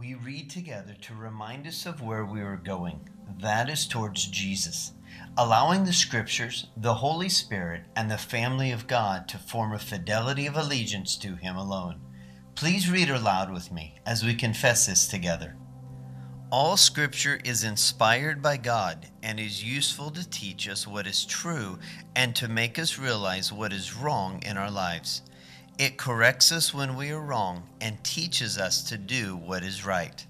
we read together to remind us of where we are going. That is towards Jesus, allowing the Scriptures, the Holy Spirit, and the family of God to form a fidelity of allegiance to Him alone. Please read aloud with me as we confess this together. All Scripture is inspired by God and is useful to teach us what is true and to make us realize what is wrong in our lives. It corrects us when we are wrong and teaches us to do what is right.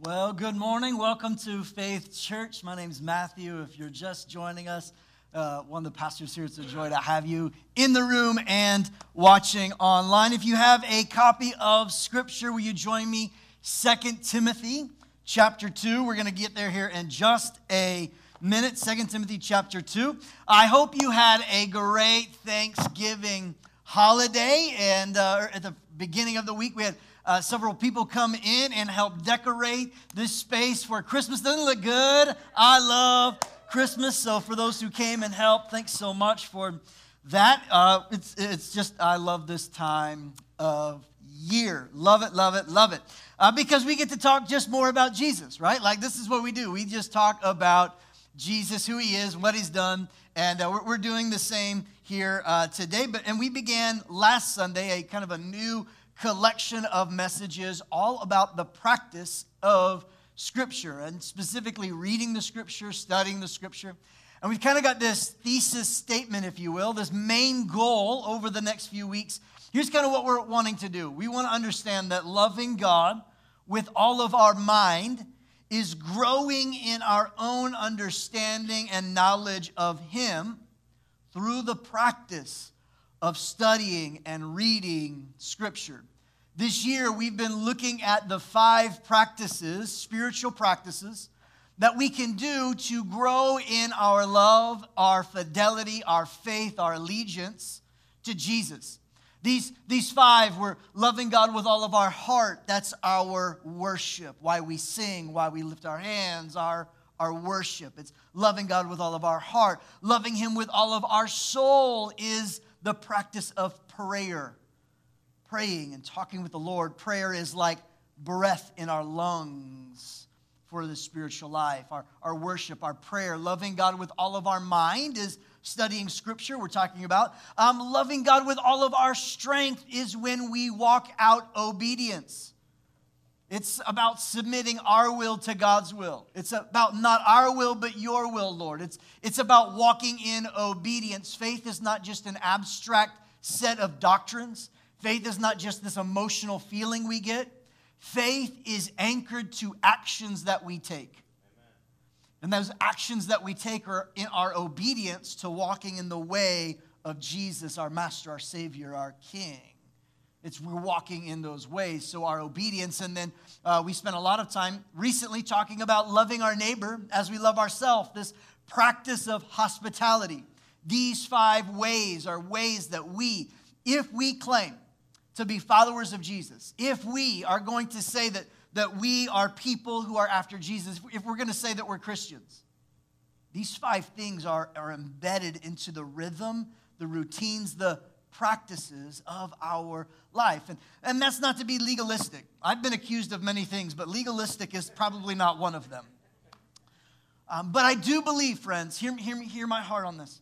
Well, good morning. Welcome to Faith Church. My name is Matthew. If you're just joining us, uh, one of the pastors here, it's a joy to have you in the room and watching online. If you have a copy of Scripture, will you join me? Second Timothy chapter 2. We're going to get there here in just a minute. Second Timothy chapter 2. I hope you had a great Thanksgiving holiday. And uh, at the beginning of the week, we had uh, several people come in and help decorate this space for Christmas. Doesn't look good? I love Christmas. So for those who came and helped, thanks so much for that. Uh, it's, it's just, I love this time of year. Love it, love it, love it. Uh, because we get to talk just more about Jesus, right? Like this is what we do. We just talk about Jesus, who he is, what he's done. And uh, we're, we're, doing the same here uh, today. But, and we began last Sunday a kind of a new collection of messages all about the practice of Scripture and specifically reading the Scripture, studying the Scripture. And we've kind of got this thesis statement, if you will, this main goal over the next few weeks Here's kind of what we're wanting to do. We want to understand that loving God with all of our mind is growing in our own understanding and knowledge of Him through the practice of studying and reading Scripture. This year, we've been looking at the five practices, spiritual practices, that we can do to grow in our love, our fidelity, our faith, our allegiance to Jesus. These, these five were loving God with all of our heart. That's our worship. Why we sing, why we lift our hands, our, our worship. It's loving God with all of our heart. Loving Him with all of our soul is the practice of prayer. Praying and talking with the Lord. Prayer is like breath in our lungs for the spiritual life. Our, our worship, our prayer. Loving God with all of our mind is studying scripture, we're talking about. Um, loving God with all of our strength is when we walk out obedience. It's about submitting our will to God's will. It's about not our will, but your will, Lord. It's, it's about walking in obedience. Faith is not just an abstract set of doctrines, faith is not just this emotional feeling we get. Faith is anchored to actions that we take. And those actions that we take are in our obedience to walking in the way of Jesus, our Master, our Savior, our King. It's we're walking in those ways. So our obedience, and then uh, we spent a lot of time recently talking about loving our neighbor as we love ourselves. This practice of hospitality. These five ways are ways that we, if we claim to be followers of Jesus, if we are going to say that that we are people who are after Jesus, if we're going to say that we're Christians, these five things are, are embedded into the rhythm, the routines, the practices of our life. And, and that's not to be legalistic. I've been accused of many things, but legalistic is probably not one of them. Um, but I do believe, friends, hear, hear, hear my heart on this,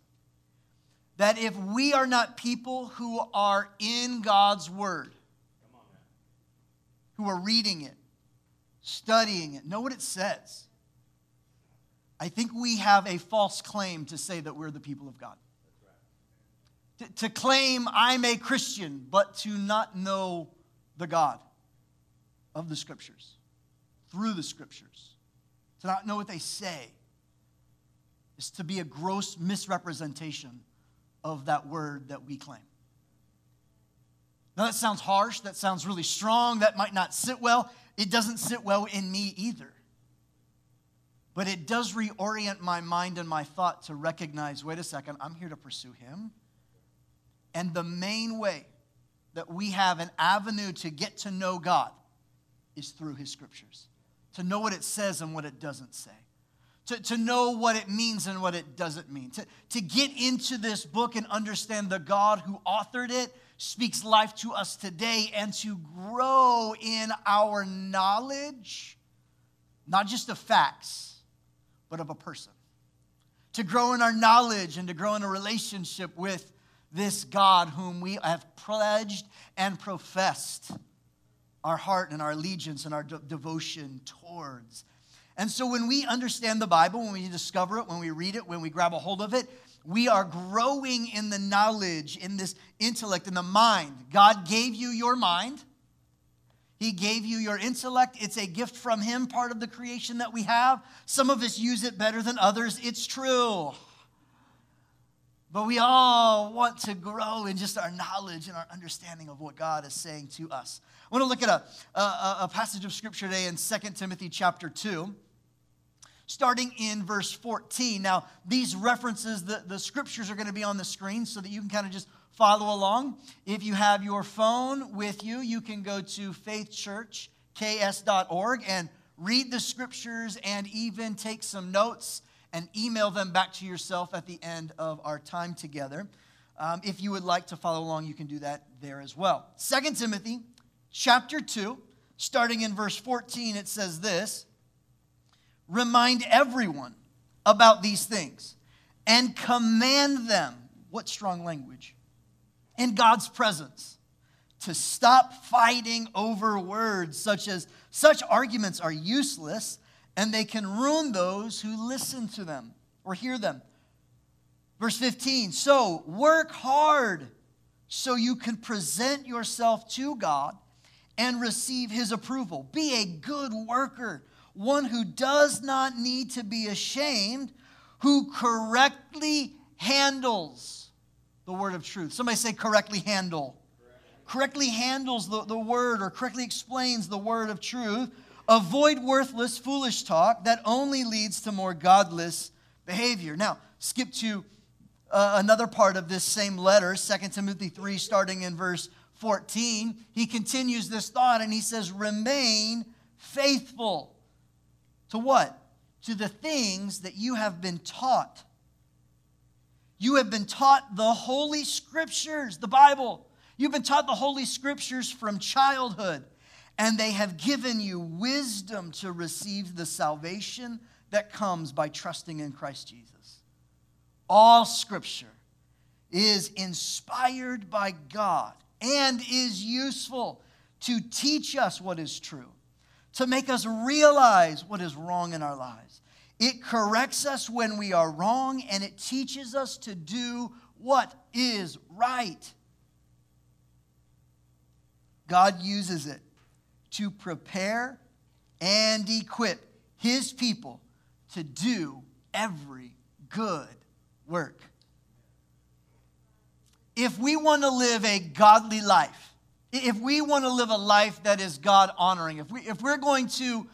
that if we are not people who are in God's Word, who are reading it, studying it, know what it says. I think we have a false claim to say that we're the people of God. To, to claim I'm a Christian, but to not know the God of the Scriptures, through the Scriptures, to not know what they say, is to be a gross misrepresentation of that word that we claim. Now, that sounds harsh. That sounds really strong. That might not sit well. It doesn't sit well in me either. But it does reorient my mind and my thought to recognize wait a second, I'm here to pursue Him. And the main way that we have an avenue to get to know God is through His scriptures, to know what it says and what it doesn't say. To, to know what it means and what it doesn't mean. To, to get into this book and understand the God who authored it speaks life to us today and to grow in our knowledge, not just of facts, but of a person. To grow in our knowledge and to grow in a relationship with this God whom we have pledged and professed our heart and our allegiance and our de- devotion towards. And so when we understand the Bible, when we discover it, when we read it, when we grab a hold of it, we are growing in the knowledge, in this intellect, in the mind. God gave you your mind. He gave you your intellect. It's a gift from Him, part of the creation that we have. Some of us use it better than others. It's true. But we all want to grow in just our knowledge and our understanding of what God is saying to us. I want to look at a, a, a passage of scripture today in 2 Timothy chapter 2 starting in verse 14. Now, these references, the, the scriptures are going to be on the screen so that you can kind of just follow along. If you have your phone with you, you can go to faithchurchks.org and read the scriptures and even take some notes and email them back to yourself at the end of our time together. Um, if you would like to follow along, you can do that there as well. Second Timothy chapter 2, starting in verse 14, it says this Remind everyone about these things and command them. What strong language? In God's presence to stop fighting over words such as such arguments are useless and they can ruin those who listen to them or hear them. Verse 15 So work hard so you can present yourself to God and receive his approval. Be a good worker one who does not need to be ashamed, who correctly handles the word of truth. Somebody say, correctly handle. Correctly handles the, the word or correctly explains the word of truth. Avoid worthless, foolish talk that only leads to more godless behavior. Now, skip to uh, another part of this same letter, 2 Timothy 3, starting in verse 14. He continues this thought and he says, Remain faithful to what? To the things that you have been taught. You have been taught the Holy Scriptures, the Bible. You've been taught the Holy Scriptures from childhood, and they have given you wisdom to receive the salvation that comes by trusting in Christ Jesus. All Scripture is inspired by God and is useful to teach us what is true to make us realize what is wrong in our lives. It corrects us when we are wrong, and it teaches us to do what is right. God uses it to prepare and equip his people to do every good work. If we want to live a godly life, if we want to live a life that is God honoring, if, we, if we're going to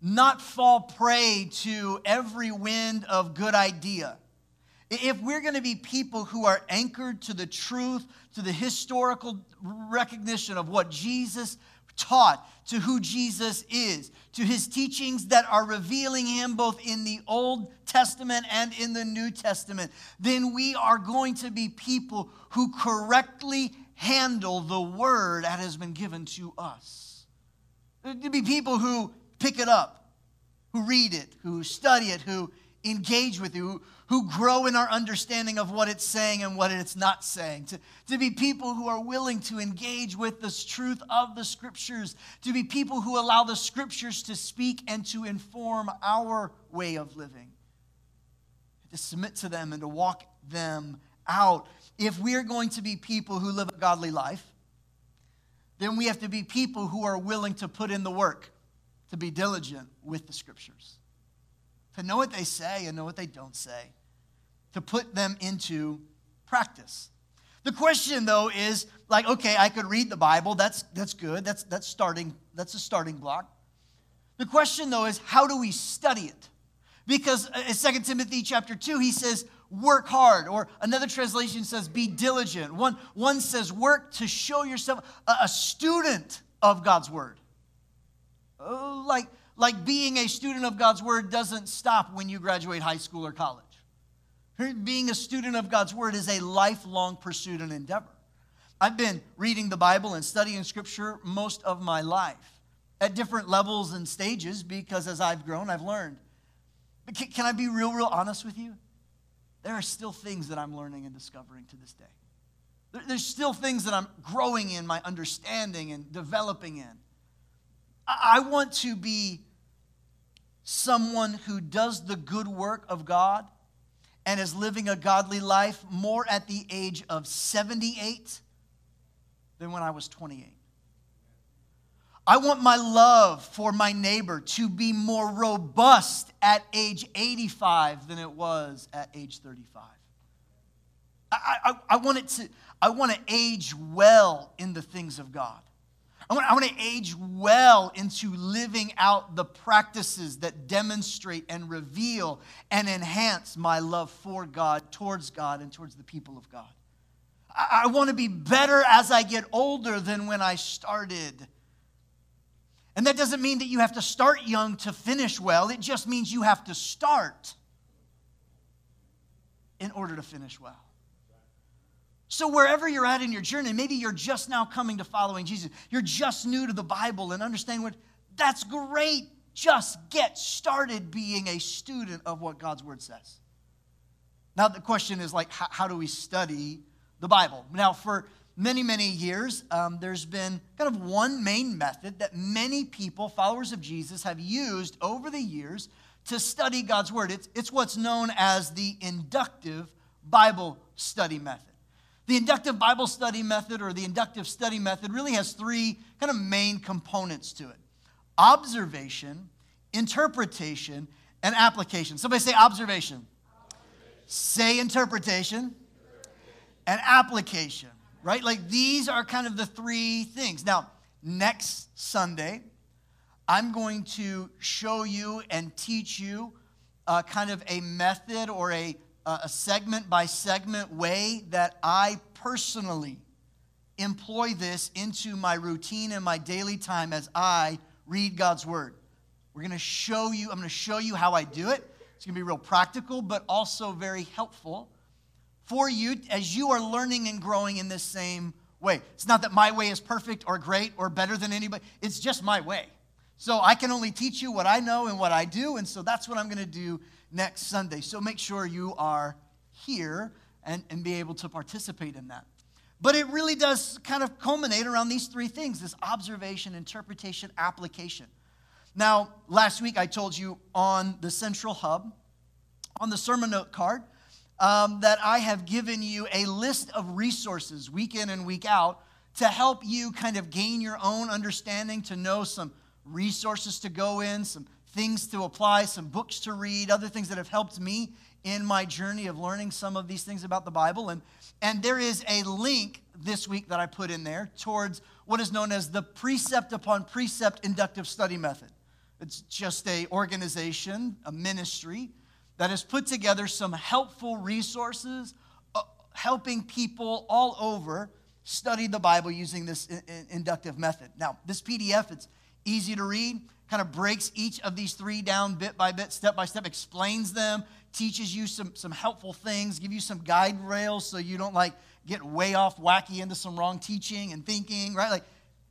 not fall prey to every wind of good idea, if we're going to be people who are anchored to the truth, to the historical recognition of what Jesus taught, to who Jesus is, to his teachings that are revealing him both in the Old Testament and in the New Testament, then we are going to be people who correctly handle the word that has been given to us. To be people who pick it up, who read it, who study it, who engage with you, who grow in our understanding of what it's saying and what it's not saying. To, to be people who are willing to engage with the truth of the scriptures. To be people who allow the scriptures to speak and to inform our way of living. To submit to them and to walk them out if we're going to be people who live a godly life, then we have to be people who are willing to put in the work, to be diligent with the scriptures, to know what they say and know what they don't say, to put them into practice. The question though is like, okay, I could read the Bible, that's, that's good, that's, that's, starting, that's a starting block. The question though is, how do we study it? Because uh, in 2 Timothy chapter 2, he says, work hard. Or another translation says, be diligent. One, one says, work to show yourself a, a student of God's word. Oh, like, like being a student of God's word doesn't stop when you graduate high school or college. Being a student of God's word is a lifelong pursuit and endeavor. I've been reading the Bible and studying Scripture most of my life at different levels and stages because as I've grown, I've learned. But can, can I be real, real honest with you? There are still things that I'm learning and discovering to this day. There, there's still things that I'm growing in, my understanding and developing in. I, I want to be someone who does the good work of God and is living a godly life more at the age of 78 than when I was 28. I want my love for my neighbor to be more robust at age 85 than it was at age 35. I, I, I, want it to, I want to age well in the things of God. I want, I want to age well into living out the practices that demonstrate and reveal and enhance my love for God, towards God, and towards the people of God. I want to be better as I get older than when I started. And that doesn't mean that you have to start young to finish well, it just means you have to start in order to finish well. So, wherever you're at in your journey, maybe you're just now coming to following Jesus, you're just new to the Bible and understanding what that's great. Just get started being a student of what God's Word says. Now, the question is like, how, how do we study the Bible. Now, for many, many years, um, there's been kind of one main method that many people, followers of Jesus, have used over the years to study God's Word. It's, it's what's known as the inductive Bible study method. The inductive Bible study method or the inductive study method really has three kind of main components to it observation, interpretation, and application. Somebody say observation. observation. Say interpretation and application, right? Like these are kind of the three things. Now, next Sunday, I'm going to show you and teach you uh, kind of a method or a, a segment by segment way that I personally employ this into my routine and my daily time as I read God's word. We're going to show you, I'm going to show you how I do it. It's going to be real practical, but also very helpful for you as you are learning and growing in this same way. It's not that my way is perfect or great or better than anybody, it's just my way. So I can only teach you what I know and what I do, and so that's what I'm going to do next Sunday. So make sure you are here and, and be able to participate in that. But it really does kind of culminate around these three things this observation, interpretation, application. Now, last week I told you on the Central Hub, on the sermon note card, um, that I have given you a list of resources week in and week out to help you kind of gain your own understanding, to know some resources to go in, some things to apply, some books to read, other things that have helped me in my journey of learning some of these things about the Bible. And, and there is a link this week that I put in there towards what is known as the precept upon precept inductive study method. It's just a organization, a ministry that has put together some helpful resources, uh, helping people all over study the Bible using this in- in- inductive method. Now, this PDF, it's easy to read, kind of breaks each of these three down bit by bit, step by step, explains them, teaches you some, some helpful things, give you some guide rails so you don't like get way off wacky into some wrong teaching and thinking, right? Like,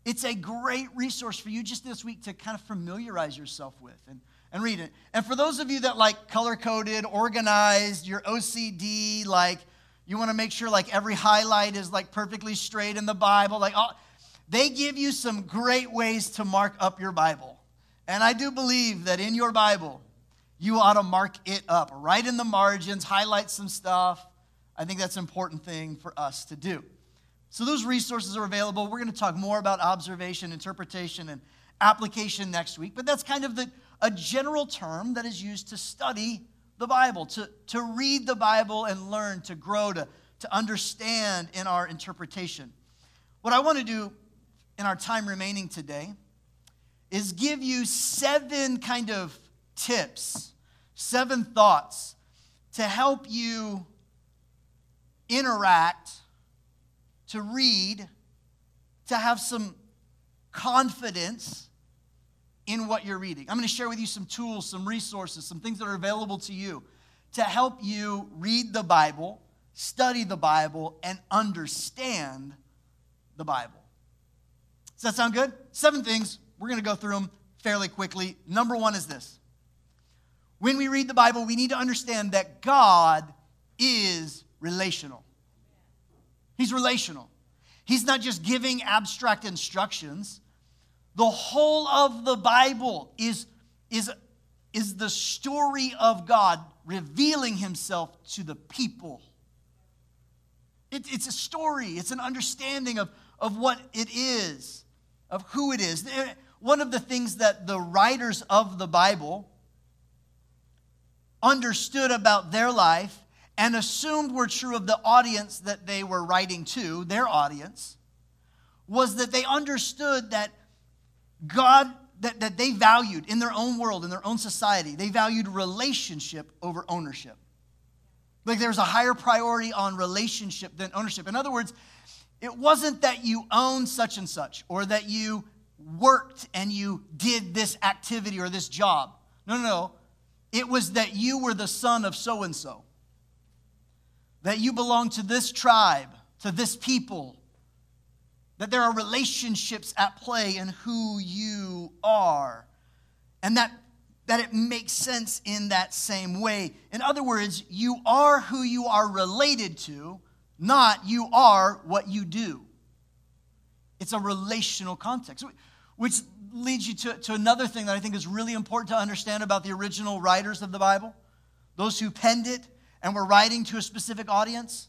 it's a great resource for you just this week to kind of familiarize yourself with. And and read it. And for those of you that like color coded, organized, your OCD, like you want to make sure like every highlight is like perfectly straight in the Bible, like all, they give you some great ways to mark up your Bible. And I do believe that in your Bible, you ought to mark it up right in the margins, highlight some stuff. I think that's an important thing for us to do. So those resources are available. We're going to talk more about observation, interpretation, and application next week, but that's kind of the a general term that is used to study the Bible, to, to read the Bible and learn, to grow, to, to understand in our interpretation. What I want to do in our time remaining today is give you seven kind of tips, seven thoughts to help you interact, to read, to have some confidence in what you're reading. I'm going to share with you some tools, some resources, some things that are available to you to help you read the Bible, study the Bible, and understand the Bible. Does that sound good? Seven things. We're going to go through them fairly quickly. Number one is this when we read the Bible, we need to understand that God is relational. He's relational. He's not just giving abstract instructions. The whole of the Bible is, is, is the story of God revealing himself to the people. It, it's a story, it's an understanding of, of what it is, of who it is. One of the things that the writers of the Bible understood about their life and assumed were true of the audience that they were writing to, their audience, was that they understood that God, that, that they valued in their own world, in their own society, they valued relationship over ownership. Like there was a higher priority on relationship than ownership. In other words, it wasn't that you own such and such or that you worked and you did this activity or this job. No, no, no. It was that you were the son of so and so, that you belong to this tribe, to this people, that there are relationships at play in who you are, and that, that it makes sense in that same way. In other words, you are who you are related to, not you are what you do. It's a relational context, which leads you to, to another thing that I think is really important to understand about the original writers of the Bible, those who penned it and were writing to a specific audience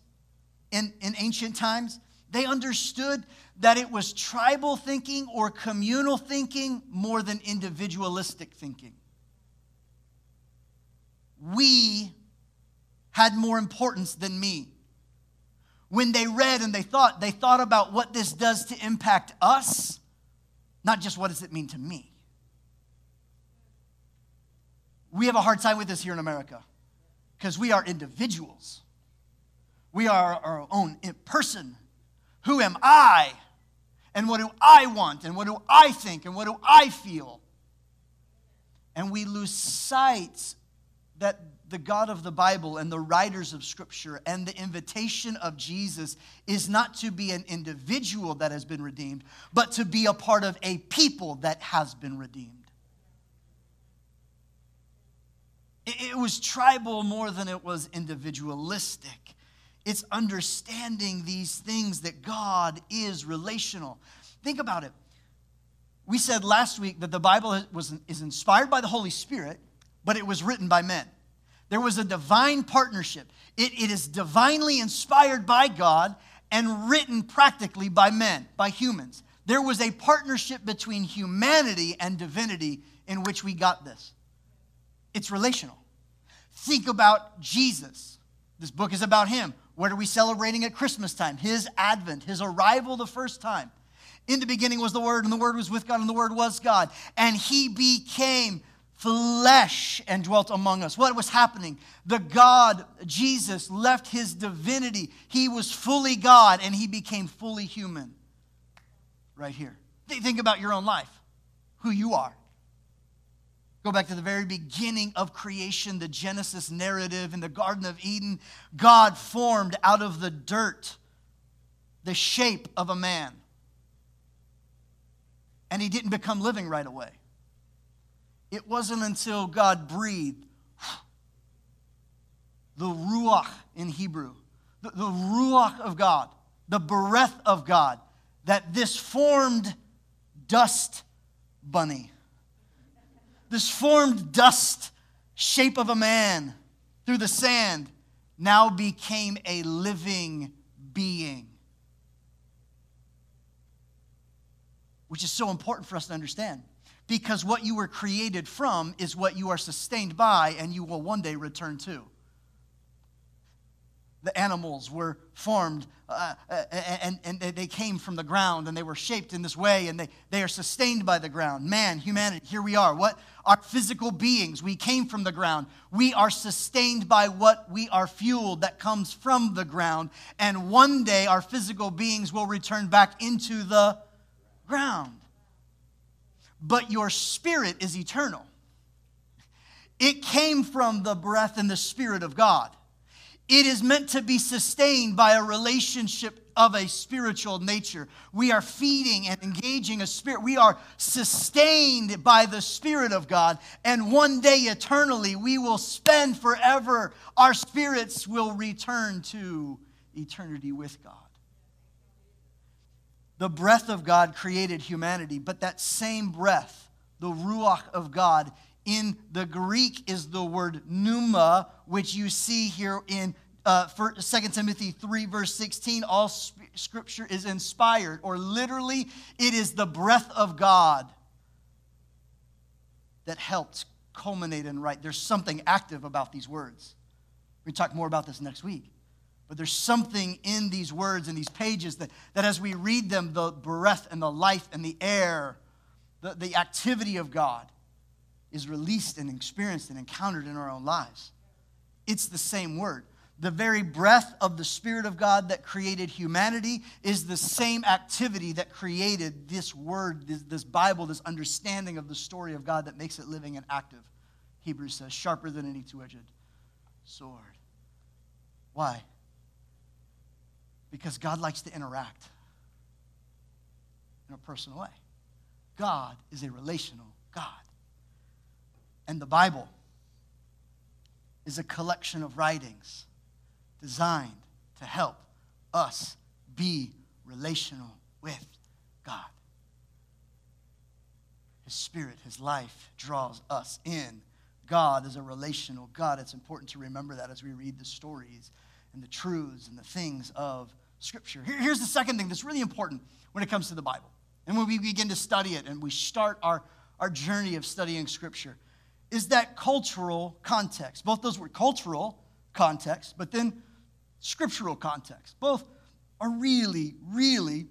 in, in ancient times. They understood that it was tribal thinking or communal thinking more than individualistic thinking. We had more importance than me. When they read and they thought, they thought about what this does to impact us not just what does it mean to me. We have a hard time with this here in America because we are individuals. We are our own person. Who am I? And what do I want? And what do I think? And what do I feel? And we lose sight that the God of the Bible and the writers of Scripture and the invitation of Jesus is not to be an individual that has been redeemed, but to be a part of a people that has been redeemed. It was tribal more than it was individualistic. It's understanding these things that God is relational. Think about it. We said last week that the Bible was, is inspired by the Holy Spirit, but it was written by men. There was a divine partnership. It, it is divinely inspired by God and written practically by men, by humans. There was a partnership between humanity and divinity in which we got this. It's relational. Think about Jesus. This book is about him. What are we celebrating at Christmas time? His advent, his arrival the first time. In the beginning was the Word, and the Word was with God, and the Word was God. And he became flesh and dwelt among us. What was happening? The God, Jesus, left his divinity. He was fully God and he became fully human. Right here. Think about your own life, who you are. Go back to the very beginning of creation, the Genesis narrative in the Garden of Eden. God formed out of the dirt the shape of a man. And he didn't become living right away. It wasn't until God breathed the Ruach in Hebrew, the, the Ruach of God, the breath of God, that this formed dust bunny, this formed dust shape of a man through the sand, now became a living being. Which is so important for us to understand because what you were created from is what you are sustained by and you will one day return to. The animals were formed uh, uh, and, and they came from the ground and they were shaped in this way and they, they are sustained by the ground. Man, humanity, here we are. What are physical beings? We came from the ground. We are sustained by what we are fueled that comes from the ground. And one day our physical beings will return back into the ground but your spirit is eternal. It came from the breath and the spirit of God. It is meant to be sustained by a relationship of a spiritual nature. We are feeding and engaging a spirit. We are sustained by the Spirit of God. And one day eternally, we will spend forever. Our spirits will return to eternity with God. The breath of God created humanity, but that same breath, the Ruach of God, in the Greek is the word pneuma, which you see here in uh, 2 Timothy 3, verse 16. All scripture is inspired, or literally, it is the breath of God that helped culminate and write. There's something active about these words. We talk more about this next week. But there's something in these words and these pages that, that as we read them, the breath and the life and the air, the, the activity of God is released and experienced and encountered in our own lives. It's the same word. The very breath of the Spirit of God that created humanity is the same activity that created this word, this, this Bible, this understanding of the story of God that makes it living and active. Hebrews says, sharper than any two edged sword. Why? Because God likes to interact in a personal way. God is a relational God. And the Bible is a collection of writings designed to help us be relational with God. His Spirit, His life draws us in. God is a relational God. It's important to remember that as we read the stories and the truths and the things of Scripture. Here, here's the second thing that's really important when it comes to the Bible. And when we begin to study it and we start our, our journey of studying Scripture, is that cultural context. Both those were cultural context, but then scriptural context. Both are really, really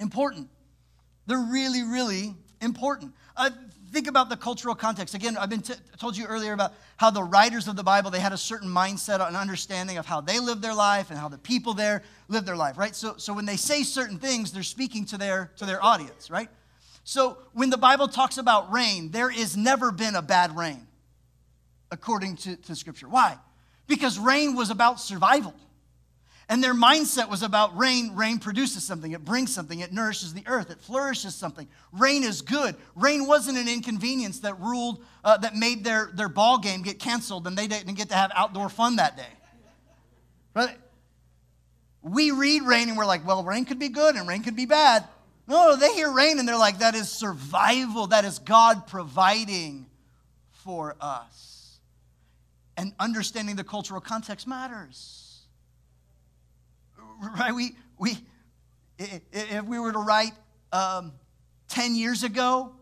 important. They're really, really important. Uh, think about the cultural context. Again, I've been t- told you earlier about how the writers of the Bible they had a certain mindset and understanding of how they lived their life and how the people there lived their life, right? So, so when they say certain things, they're speaking to their to their audience, right? So when the Bible talks about rain, there is never been a bad rain, according to, to Scripture. Why? Because rain was about survival. And their mindset was about rain. Rain produces something, it brings something, it nourishes the earth, it flourishes something. Rain is good. Rain wasn't an inconvenience that ruled, uh, that made their, their ball game get canceled and they didn't get to have outdoor fun that day. Right? We read rain and we're like, well, rain could be good and rain could be bad. No, they hear rain and they're like, that is survival. That is God providing for us. And understanding the cultural context matters. Right? We, we, if we were to write um, 10 years ago,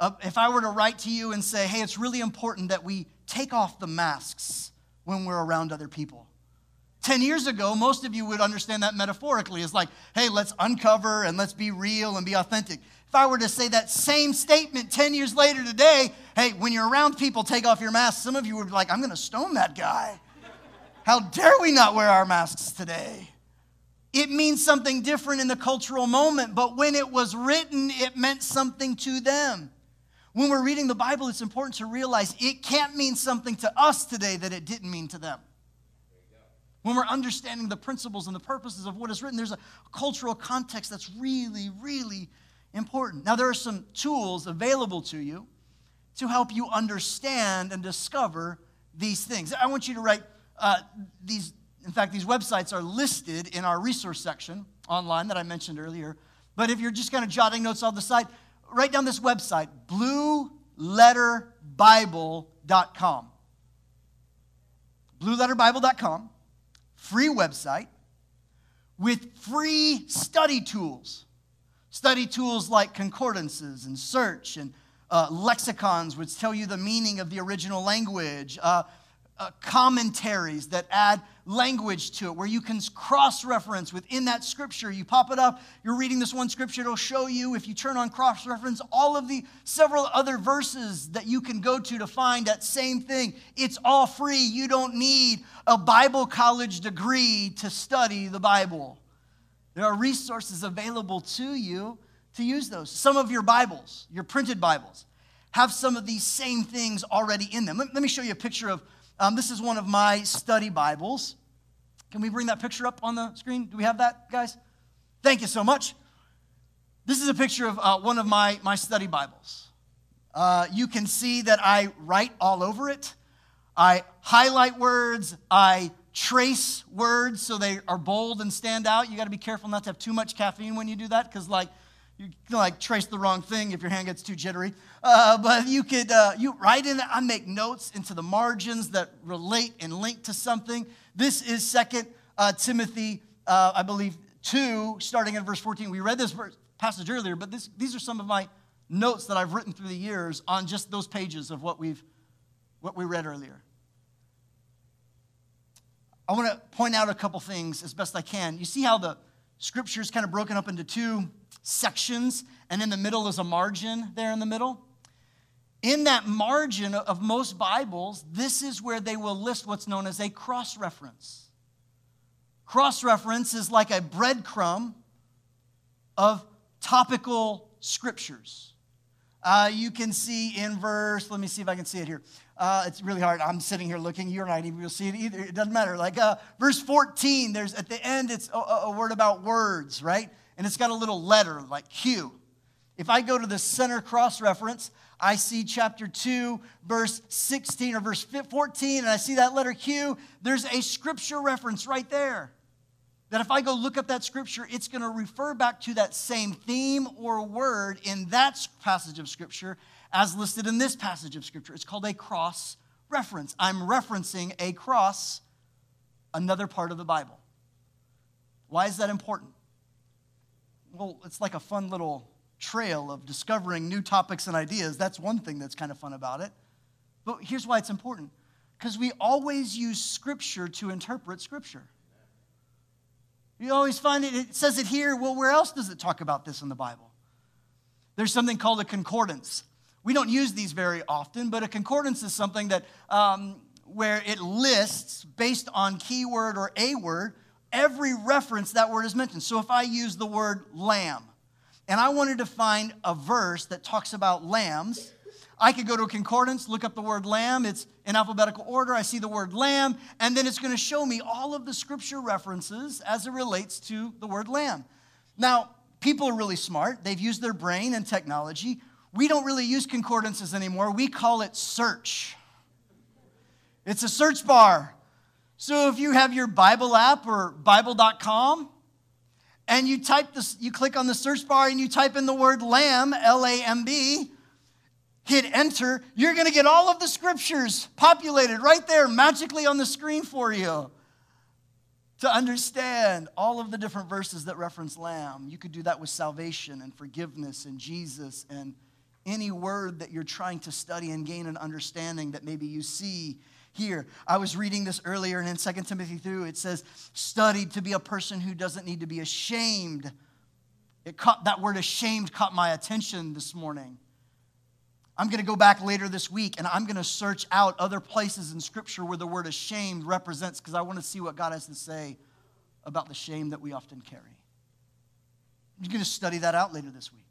uh, if I were to write to you and say, hey, it's really important that we take off the masks when we're around other people. 10 years ago, most of you would understand that metaphorically as like, hey, let's uncover and let's be real and be authentic. If I were to say that same statement 10 years later today, hey, when you're around people, take off your mask, some of you would be like, I'm going to stone that guy. How dare we not wear our masks today? It means something different in the cultural moment, but when it was written, it meant something to them. When we're reading the Bible, it's important to realize it can't mean something to us today that it didn't mean to them. When we're understanding the principles and the purposes of what is written, there's a cultural context that's really, really important. Now, there are some tools available to you to help you understand and discover these things. I want you to write uh, these, in fact, these websites are listed in our resource section online that I mentioned earlier. But if you're just kind of jotting notes on the side, write down this website, blueletterbible.com. Blueletterbible.com free website with free study tools. Study tools like concordances and search and uh, lexicons, which tell you the meaning of the original language, uh, uh, commentaries that add language to it, where you can cross reference within that scripture. You pop it up, you're reading this one scripture, it'll show you, if you turn on cross reference, all of the several other verses that you can go to to find that same thing. It's all free. You don't need a Bible college degree to study the Bible. There are resources available to you to use those. Some of your Bibles, your printed Bibles, have some of these same things already in them. Let, let me show you a picture of um, this is one of my study Bibles. Can we bring that picture up on the screen? Do we have that, guys? Thank you so much. This is a picture of uh, one of my, my study Bibles. Uh, you can see that I write all over it. I highlight words, I trace words so they are bold and stand out. You got to be careful not to have too much caffeine when you do that because, like, you can like trace the wrong thing if your hand gets too jittery. Uh, but you could uh, you write in. I make notes into the margins that relate and link to something. This is Second uh, Timothy, uh, I believe, two, starting in verse fourteen. We read this passage earlier, but this, these are some of my notes that I've written through the years on just those pages of what we've what we read earlier. I want to point out a couple things as best I can. You see how the scripture is kind of broken up into two sections, and in the middle is a margin there in the middle? In that margin of most Bibles, this is where they will list what's known as a cross reference. Cross reference is like a breadcrumb of topical scriptures. Uh, you can see in verse, let me see if I can see it here. Uh, it's really hard. I'm sitting here looking. You're not even going to see it either. It doesn't matter. Like uh, verse 14, there's at the end, it's a, a word about words, right? And it's got a little letter like Q. If I go to the center cross reference, I see chapter 2, verse 16 or verse 14, and I see that letter Q. There's a scripture reference right there. That if I go look up that scripture, it's going to refer back to that same theme or word in that passage of scripture as listed in this passage of Scripture. It's called a cross reference. I'm referencing a cross, another part of the Bible. Why is that important? Well, it's like a fun little trail of discovering new topics and ideas. That's one thing that's kind of fun about it. But here's why it's important because we always use Scripture to interpret Scripture. You always find it, it says it here. Well, where else does it talk about this in the Bible? There's something called a concordance. We don't use these very often, but a concordance is something that um, where it lists based on keyword or a word every reference that word is mentioned. So if I use the word lamb and I wanted to find a verse that talks about lambs, I could go to a concordance, look up the word lamb. It's in alphabetical order. I see the word lamb, and then it's going to show me all of the scripture references as it relates to the word lamb. Now, people are really smart. They've used their brain and technology we don't really use concordances anymore. We call it search. It's a search bar. So if you have your Bible app or Bible.com, and you type this, you click on the search bar and you type in the word lamb, L A M B, hit enter, you're going to get all of the scriptures populated right there magically on the screen for you to understand all of the different verses that reference lamb. You could do that with salvation and forgiveness and Jesus and any word that you're trying to study and gain an understanding that maybe you see here. I was reading this earlier, and in 2 Timothy 2, it says, studied to be a person who doesn't need to be ashamed. It caught, that word ashamed caught my attention this morning. I'm going to go back later this week and I'm going to search out other places in Scripture where the word ashamed represents because I want to see what God has to say about the shame that we often carry. I'm going to study that out later this week.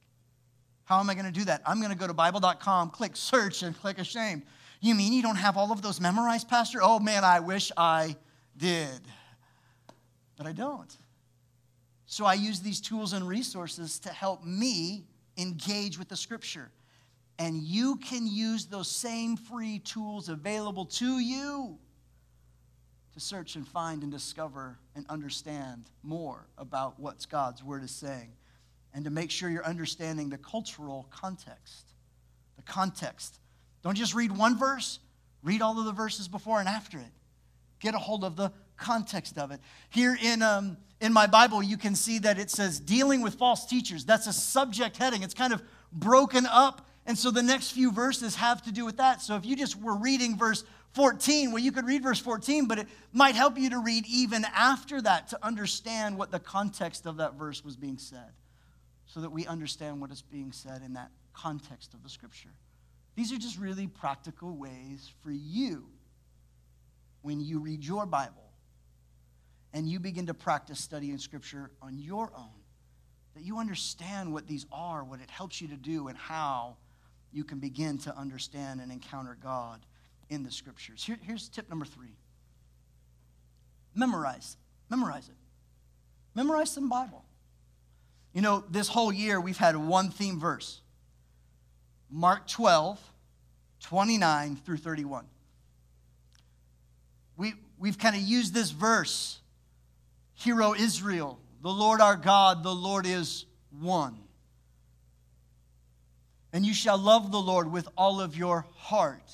How am I going to do that? I'm going to go to Bible.com, click search, and click ashamed. You mean you don't have all of those memorized, Pastor? Oh man, I wish I did. But I don't. So I use these tools and resources to help me engage with the scripture. And you can use those same free tools available to you to search and find and discover and understand more about what God's word is saying and to make sure you're understanding the cultural context. The context. Don't just read one verse, read all of the verses before and after it. Get a hold of the context of it. Here in, um, in my Bible, you can see that it says dealing with false teachers. That's a subject heading. It's kind of broken up. And so the next few verses have to do with that. So if you just were reading verse 14, well, you could read verse 14, but it might help you to read even after that to understand what the context of that verse was being said so that we understand what is being said in that context of the scripture. These are just really practical ways for you when you read your Bible and you begin to practice studying scripture on your own, that you understand what these are, what it helps you to do, and how you can begin to understand and encounter God in the scriptures. Here, here's tip number three memorize. Memorize it. Memorize some Bible. You know, this whole year we've had one theme verse Mark 12, 29 through 31. We, we've kind of used this verse Hero Israel, the Lord our God, the Lord is one. And you shall love the Lord with all of your heart,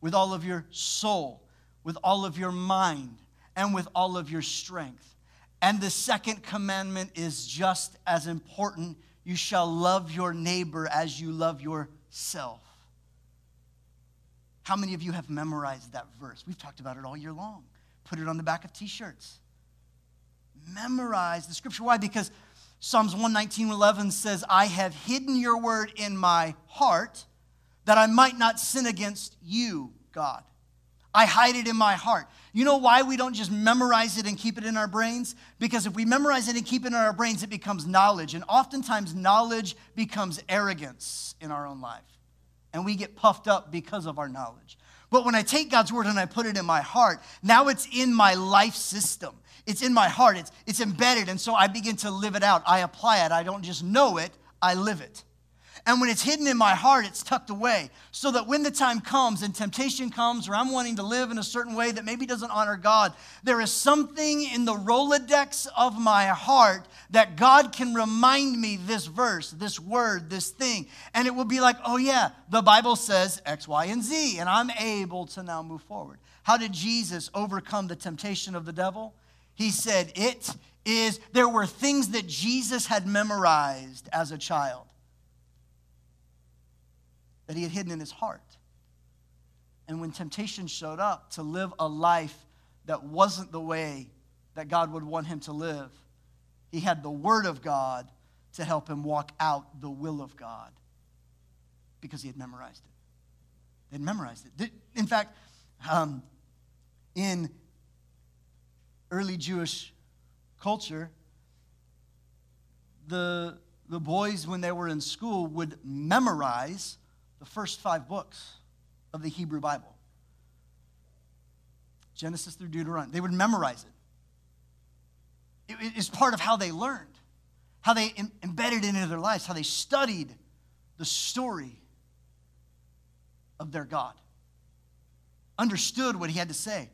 with all of your soul, with all of your mind, and with all of your strength. And the second commandment is just as important you shall love your neighbor as you love yourself. How many of you have memorized that verse? We've talked about it all year long. Put it on the back of t shirts. Memorize the scripture. Why? Because Psalms 119, 11 says, I have hidden your word in my heart that I might not sin against you, God. I hide it in my heart. You know why we don't just memorize it and keep it in our brains? Because if we memorize it and keep it in our brains, it becomes knowledge. And oftentimes, knowledge becomes arrogance in our own life. And we get puffed up because of our knowledge. But when I take God's word and I put it in my heart, now it's in my life system. It's in my heart. It's, it's embedded. And so I begin to live it out. I apply it. I don't just know it, I live it. And when it's hidden in my heart, it's tucked away. So that when the time comes and temptation comes, or I'm wanting to live in a certain way that maybe doesn't honor God, there is something in the Rolodex of my heart that God can remind me this verse, this word, this thing. And it will be like, oh, yeah, the Bible says X, Y, and Z. And I'm able to now move forward. How did Jesus overcome the temptation of the devil? He said, It is, there were things that Jesus had memorized as a child that he had hidden in his heart. And when temptation showed up to live a life that wasn't the way that God would want him to live, he had the Word of God to help him walk out the will of God because he had memorized it. They'd memorized it. In fact, um, in early Jewish culture, the, the boys, when they were in school, would memorize the first five books of the Hebrew Bible Genesis through Deuteronomy. They would memorize it. It is part of how they learned, how they embedded it into their lives, how they studied the story of their God, understood what he had to say.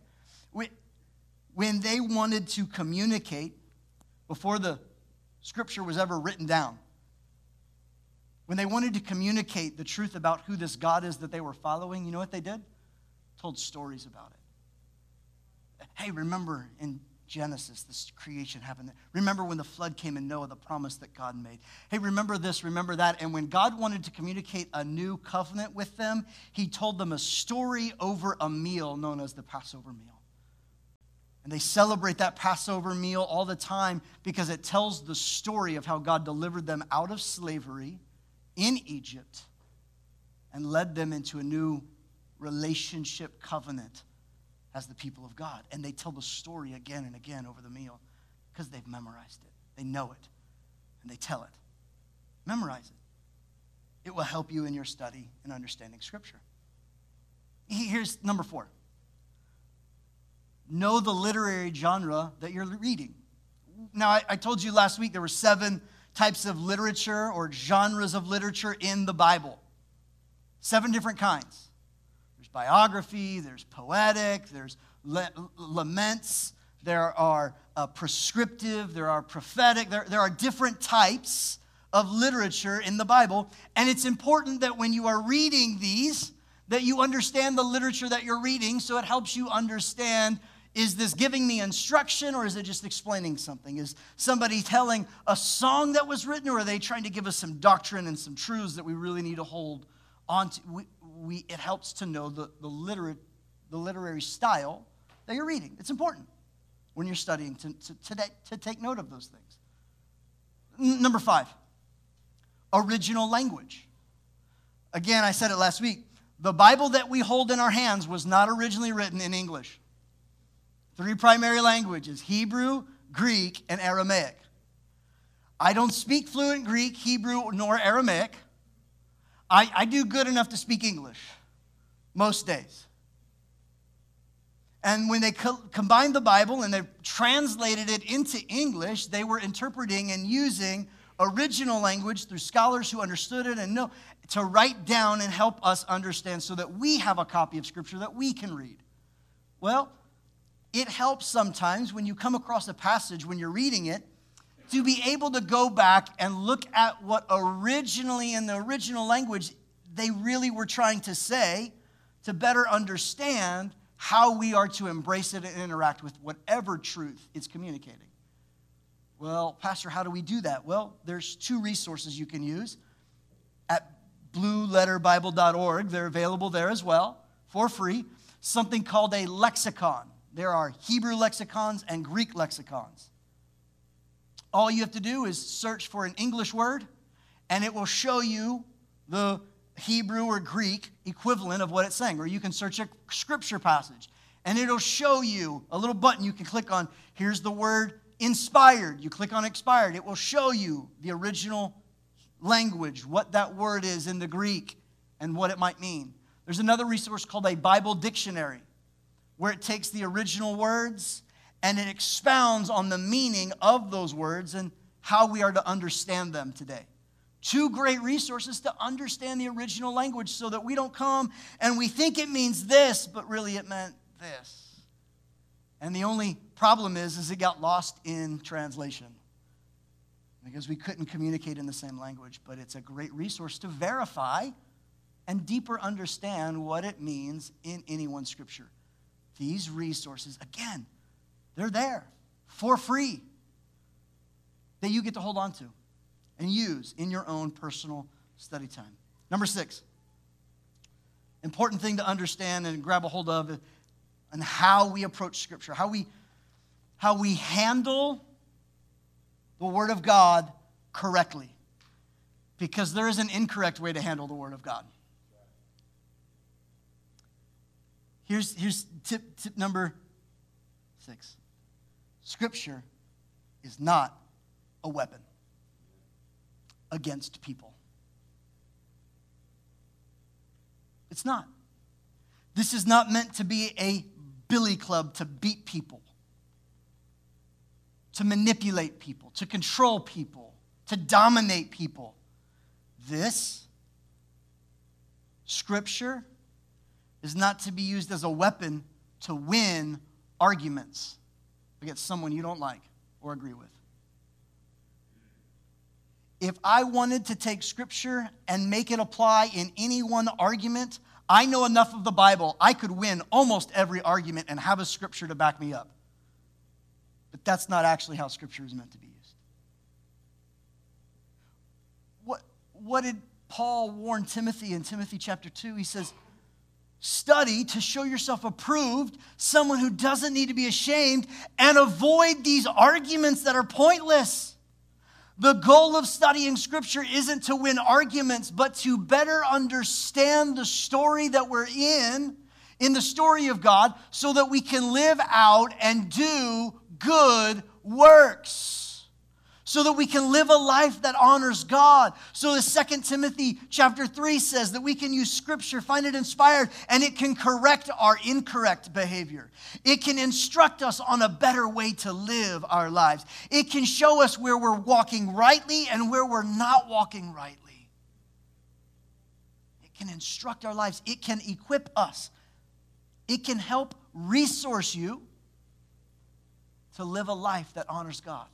When they wanted to communicate, before the scripture was ever written down, when they wanted to communicate the truth about who this God is that they were following, you know what they did? Told stories about it. Hey, remember in Genesis, this creation happened. Remember when the flood came in Noah, the promise that God made. Hey, remember this, remember that. And when God wanted to communicate a new covenant with them, he told them a story over a meal known as the Passover meal. And they celebrate that Passover meal all the time because it tells the story of how God delivered them out of slavery in Egypt and led them into a new relationship covenant as the people of God. And they tell the story again and again over the meal because they've memorized it. They know it and they tell it. Memorize it. It will help you in your study and understanding Scripture. Here's number four know the literary genre that you're reading. Now, I, I told you last week there were seven types of literature or genres of literature in the Bible. Seven different kinds. There's biography, there's poetic, there's laments, there are uh, prescriptive, there are prophetic, there, there are different types of literature in the Bible. And it's important that when you are reading these, that you understand the literature that you're reading so it helps you understand is this giving me instruction or is it just explaining something? Is somebody telling a song that was written or are they trying to give us some doctrine and some truths that we really need to hold on to? We, we, it helps to know the, the, literate, the literary style that you're reading. It's important when you're studying to, to, to, to take note of those things. N- number five, original language. Again, I said it last week. The Bible that we hold in our hands was not originally written in English. Three primary languages Hebrew, Greek, and Aramaic. I don't speak fluent Greek, Hebrew, nor Aramaic. I, I do good enough to speak English most days. And when they co- combined the Bible and they translated it into English, they were interpreting and using original language through scholars who understood it and know to write down and help us understand so that we have a copy of Scripture that we can read. Well, it helps sometimes when you come across a passage when you're reading it to be able to go back and look at what originally in the original language they really were trying to say to better understand how we are to embrace it and interact with whatever truth it's communicating. Well, Pastor, how do we do that? Well, there's two resources you can use at blueletterbible.org. They're available there as well for free. Something called a lexicon. There are Hebrew lexicons and Greek lexicons. All you have to do is search for an English word, and it will show you the Hebrew or Greek equivalent of what it's saying. Or you can search a scripture passage, and it'll show you a little button you can click on. Here's the word inspired. You click on expired, it will show you the original language, what that word is in the Greek, and what it might mean. There's another resource called a Bible dictionary, where it takes the original words and it expounds on the meaning of those words and how we are to understand them today. Two great resources to understand the original language so that we don't come and we think it means this, but really it meant this. And the only problem is, is it got lost in translation because we couldn't communicate in the same language. But it's a great resource to verify and deeper understand what it means in any one scripture. These resources, again, they're there for free that you get to hold on to and use in your own personal study time. Number six, important thing to understand and grab a hold of and how we approach Scripture, how we, how we handle the Word of God correctly. Because there is an incorrect way to handle the Word of God. Here's, here's tip, tip number six Scripture is not a weapon against people. It's not. This is not meant to be a billy club to beat people, to manipulate people, to control people, to dominate people. This scripture is not to be used as a weapon to win arguments against someone you don't like or agree with. If I wanted to take scripture and make it apply in any one argument, I know enough of the Bible, I could win almost every argument and have a scripture to back me up. But that's not actually how scripture is meant to be used. What, what did Paul warn Timothy in Timothy chapter 2? He says, Study to show yourself approved, someone who doesn't need to be ashamed, and avoid these arguments that are pointless. The goal of studying Scripture isn't to win arguments, but to better understand the story that we're in, in the story of God, so that we can live out and do good works so that we can live a life that honors God. So the Second Timothy chapter 3 says that we can use scripture, find it inspired, and it can correct our incorrect behavior. It can instruct us on a better way to live our lives. It can show us where we're walking rightly and where we're not walking rightly. It can instruct our lives. It can equip us. It can help resource you to live a life that honors God.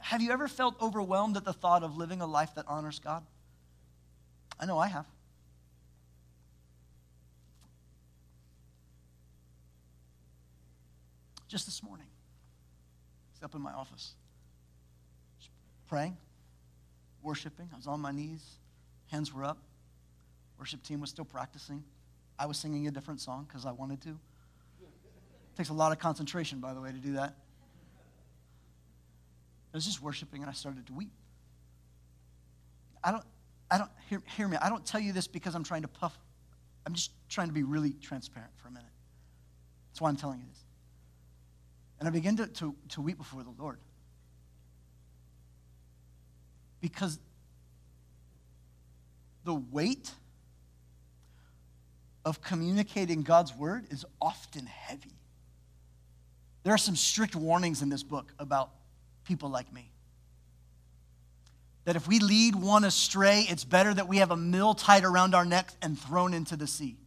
Have you ever felt overwhelmed at the thought of living a life that honors God? I know I have. Just this morning, I was up in my office, praying, worshiping. I was on my knees, hands were up. Worship team was still practicing. I was singing a different song because I wanted to. It takes a lot of concentration, by the way, to do that. I was just worshiping and I started to weep. I don't, I don't, hear, hear me, I don't tell you this because I'm trying to puff. I'm just trying to be really transparent for a minute. That's why I'm telling you this. And I began to, to, to weep before the Lord. Because the weight of communicating God's word is often heavy. There are some strict warnings in this book about people like me. that if we lead one astray, it's better that we have a mill tied around our neck and thrown into the sea.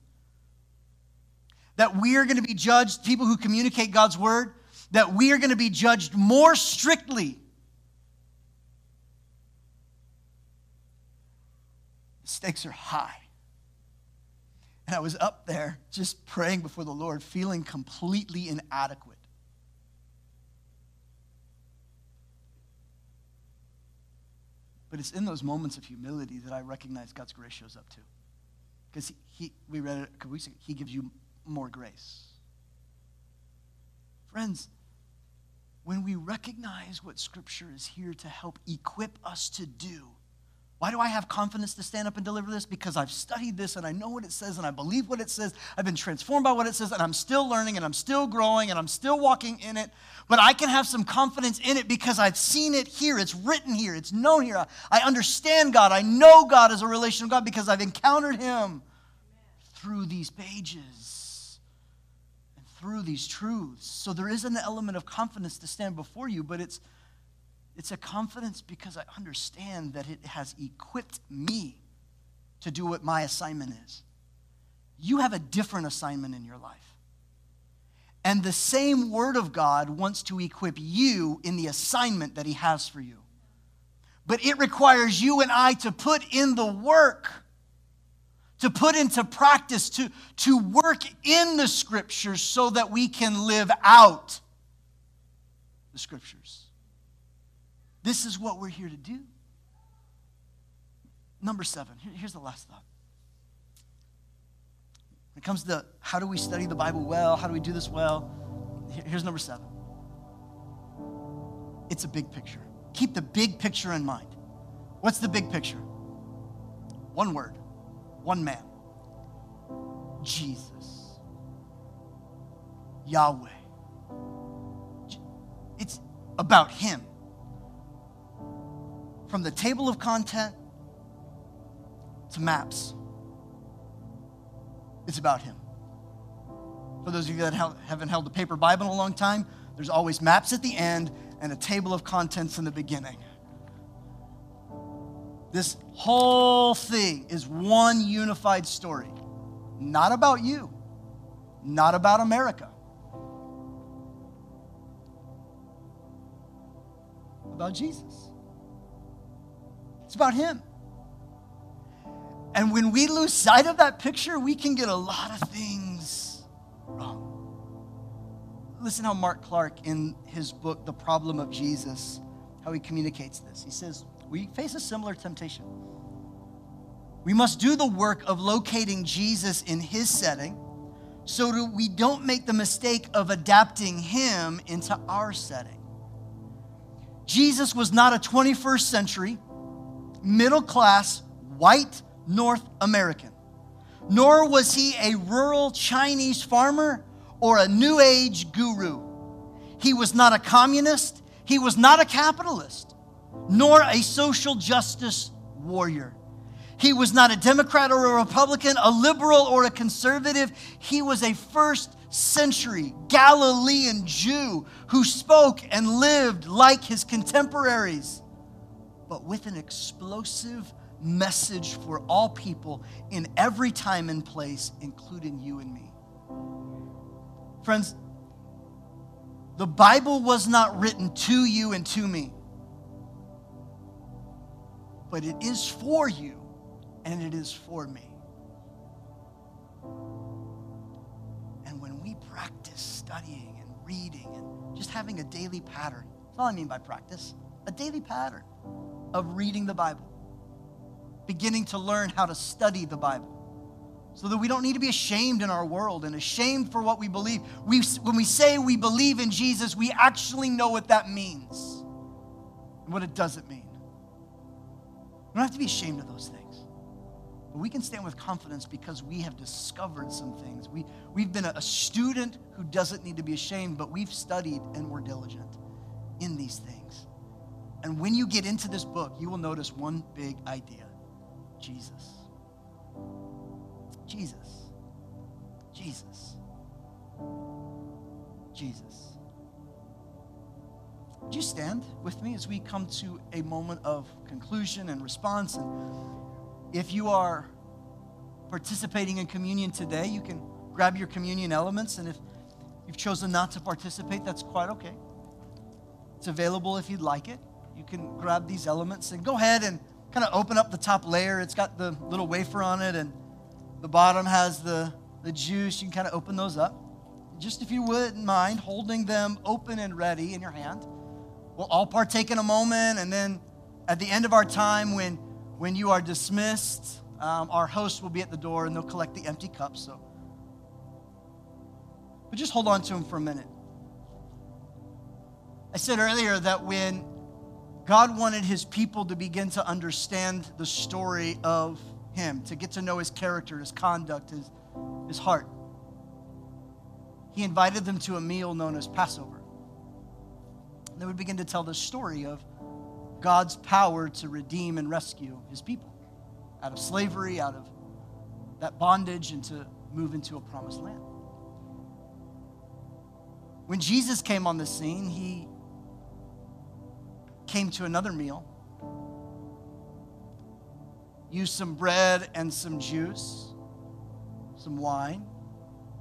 That we are going to be judged, people who communicate God's word, that we are going to be judged more strictly. The stakes are high. And I was up there just praying before the Lord, feeling completely inadequate. But it's in those moments of humility that I recognize God's grace shows up too. Because he, he, we read it a couple He gives you more grace. Friends, when we recognize what Scripture is here to help equip us to do, why do I have confidence to stand up and deliver this? Because I've studied this and I know what it says and I believe what it says. I've been transformed by what it says and I'm still learning and I'm still growing and I'm still walking in it. But I can have some confidence in it because I've seen it here. It's written here. It's known here. I understand God. I know God as a relational God because I've encountered Him through these pages and through these truths. So there is an element of confidence to stand before you, but it's it's a confidence because I understand that it has equipped me to do what my assignment is. You have a different assignment in your life. And the same Word of God wants to equip you in the assignment that He has for you. But it requires you and I to put in the work, to put into practice, to, to work in the Scriptures so that we can live out the Scriptures. This is what we're here to do. Number seven, here's the last thought. When it comes to how do we study the Bible well, how do we do this well, here's number seven. It's a big picture. Keep the big picture in mind. What's the big picture? One word, one man Jesus, Yahweh. It's about Him from the table of content to maps. It's about Him. For those of you that haven't held a paper Bible in a long time, there's always maps at the end and a table of contents in the beginning. This whole thing is one unified story, not about you, not about America, about Jesus. It's about Him. And when we lose sight of that picture, we can get a lot of things wrong. Listen how Mark Clark, in his book, The Problem of Jesus, how he communicates this. He says, We face a similar temptation. We must do the work of locating Jesus in his setting so that we don't make the mistake of adapting him into our setting. Jesus was not a 21st century middle class, white North American. Nor was he a rural Chinese farmer or a New Age guru. He was not a communist. He was not a capitalist, nor a social justice warrior. He was not a Democrat or a Republican, a liberal or a conservative. He was a first century Galilean Jew who spoke and lived like his contemporaries but with an explosive message for all people in every time and place, including you and me. Friends, the Bible was not written to you and to me, but it is for you and it is for me. And when we practice studying and reading and just having a daily pattern, that's all I mean by practice a daily pattern of reading the Bible, beginning to learn how to study the Bible. So that we don't need to be ashamed in our world and ashamed for what we believe. We, when we say we believe in Jesus, we actually know what that means and what it doesn't mean. We don't have to be ashamed of those things. But we can stand with confidence because we have discovered some things. We, we've been a, a student who doesn't need to be ashamed, but we've studied and we're diligent in these things. And when you get into this book, you will notice one big idea Jesus. Jesus. Jesus. Jesus. would you stand with me as we come to a moment of conclusion and response? And if you are participating in communion today, you can grab your communion elements. And if you've chosen not to participate, that's quite okay. It's available if you'd like it. Can grab these elements and go ahead and kind of open up the top layer. It's got the little wafer on it, and the bottom has the, the juice. You can kind of open those up. Just if you wouldn't mind holding them open and ready in your hand. We'll all partake in a moment, and then at the end of our time, when, when you are dismissed, um, our host will be at the door and they'll collect the empty cups. So, but just hold on to them for a minute. I said earlier that when God wanted his people to begin to understand the story of him, to get to know his character, his conduct, his, his heart, he invited them to a meal known as Passover. And They would begin to tell the story of God's power to redeem and rescue his people out of slavery, out of that bondage, and to move into a promised land. When Jesus came on the scene, he came to another meal, used some bread and some juice, some wine,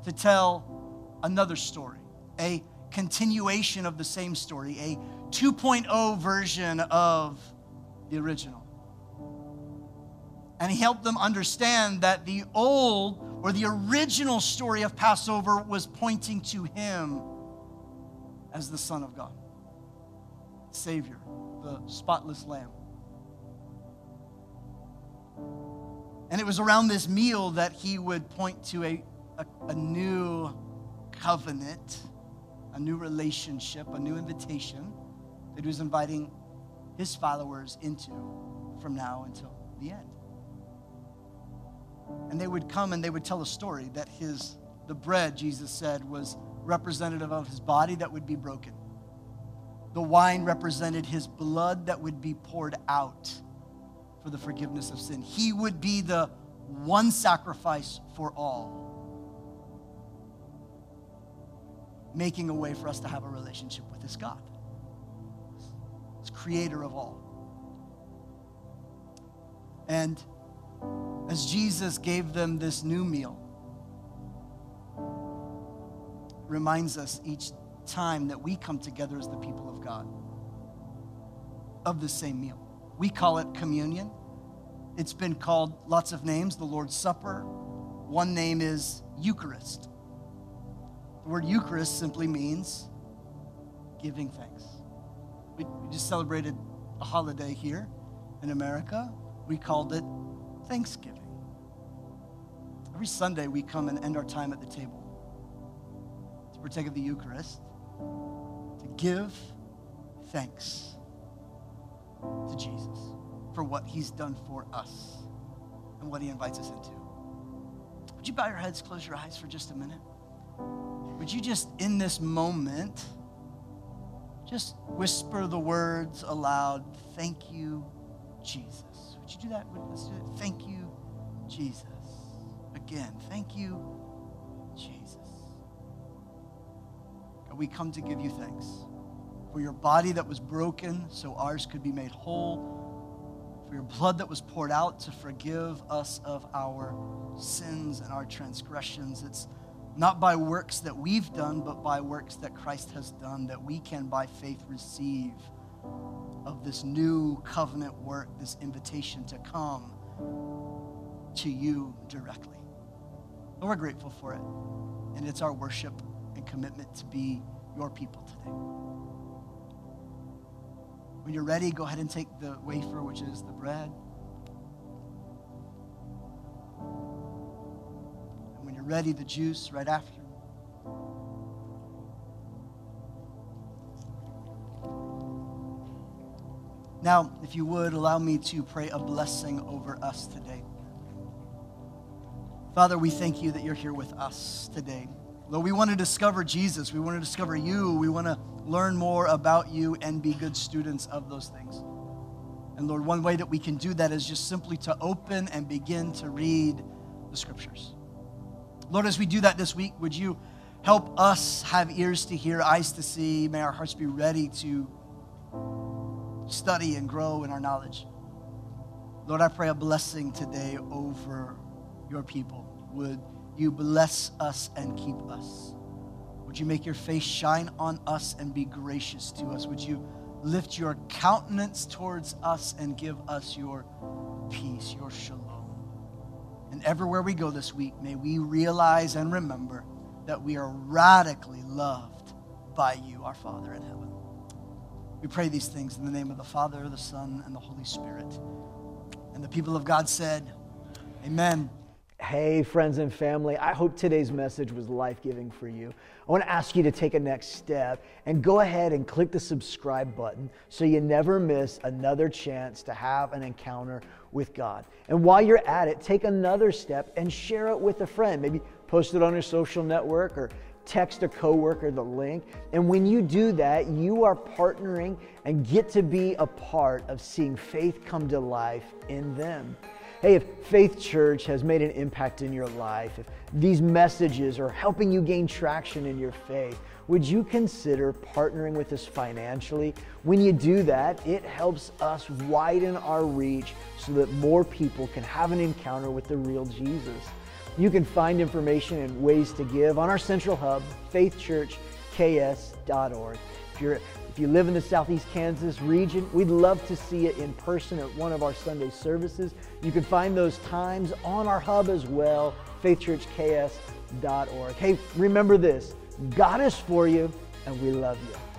to tell another story, a continuation of the same story, a 2.0 version of the original. And he helped them understand that the old or the original story of Passover was pointing to him as the Son of God, Savior, the spotless Lamb. And it was around this meal that he would point to a, a, a new covenant a new relationship, a new invitation that he was inviting his followers into from now until the end. And they would come and they would tell a story that his the bread Jesus said was representative of his body that would be broken. The wine represented his blood that would be poured out for the forgiveness of sin. He would be the one sacrifice for all making a way for us to have a relationship with this God, this creator of all. And as Jesus gave them this new meal, reminds us each time that we come together as the people of God of the same meal. We call it communion. It's been called lots of names the Lord's Supper. One name is Eucharist. The word Eucharist simply means giving thanks. We, we just celebrated a holiday here in America. We called it Thanksgiving. Every Sunday, we come and end our time at the table to partake of the Eucharist, to give thanks to Jesus for what he's done for us and what he invites us into. Would you bow your heads, close your eyes for just a minute? would you just, in this moment, just whisper the words aloud, Thank you, Jesus. Would you do that? Let's do it. Thank you, Jesus. Again, thank you, Jesus. We come to give you thanks for your body that was broken so ours could be made whole, for your blood that was poured out to forgive us of our sins and our transgressions. It's not by works that we've done, but by works that Christ has done, that we can by faith receive of this new covenant work, this invitation to come to you directly. And we're grateful for it. And it's our worship and commitment to be your people today. When you're ready, go ahead and take the wafer, which is the bread. And when you're ready, the juice right after. Now, if you would, allow me to pray a blessing over us today. Father, we thank you that you're here with us today. Lord, we want to discover Jesus. We want to discover you. We want to learn more about you and be good students of those things. And Lord, one way that we can do that is just simply to open and begin to read the scriptures. Lord, as we do that this week, would you help us have ears to hear, eyes to see? May our hearts be ready to study and grow in our knowledge. Lord, I pray a blessing today over your people. Would you bless us and keep us? Would you make your face shine on us and be gracious to us? Would you lift your countenance towards us and give us your peace, your shalom? And everywhere we go this week, may we realize and remember that we are radically loved by you, our Father in heaven. We pray these things in the name of the Father, the Son, and the Holy Spirit. And the people of God said, Amen. Hey, friends and family, I hope today's message was life giving for you. I want to ask you to take a next step and go ahead and click the subscribe button so you never miss another chance to have an encounter with God. And while you're at it, take another step and share it with a friend. Maybe post it on your social network or text a coworker the link. And when you do that, you are partnering and get to be a part of seeing faith come to life in them. Hey, if Faith Church has made an impact in your life, if these messages are helping you gain traction in your faith, would you consider partnering with us financially? When you do that, it helps us widen our reach so that more people can have an encounter with the real Jesus. You can find information and ways to give on our central hub, faithchurchks.org. If you're if you live in the Southeast Kansas region, we'd love to see you in person at one of our Sunday services. You can find those times on our hub as well, faithchurchks.org. Hey, remember this God is for you, and we love you.